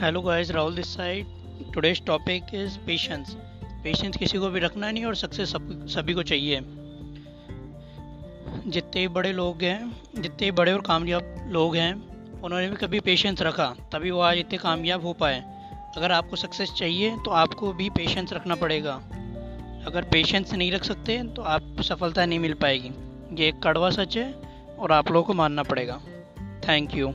Hello guys Rahul this side today's topic is patience patience किसी को भी रखना नहीं और सक्सेस सब, सभी को चाहिए। जितने बड़े लोग हैं, जितने बड़े और कामयाब लोग हैं, उन्होंने भी कभी पेशेंस रखा, तभी वो आज इतने कामयाब हो पाए। अगर आपको सक्सेस चाहिए तो आपको भी पेशेंस रखना पड़ेगा। अगर पेशेंस नहीं रख सकते तो आप सफलता नहीं मिल पाएगी। ये एक कड़वा सच है और आप लोगों को मानना पड़ेगा। Thank you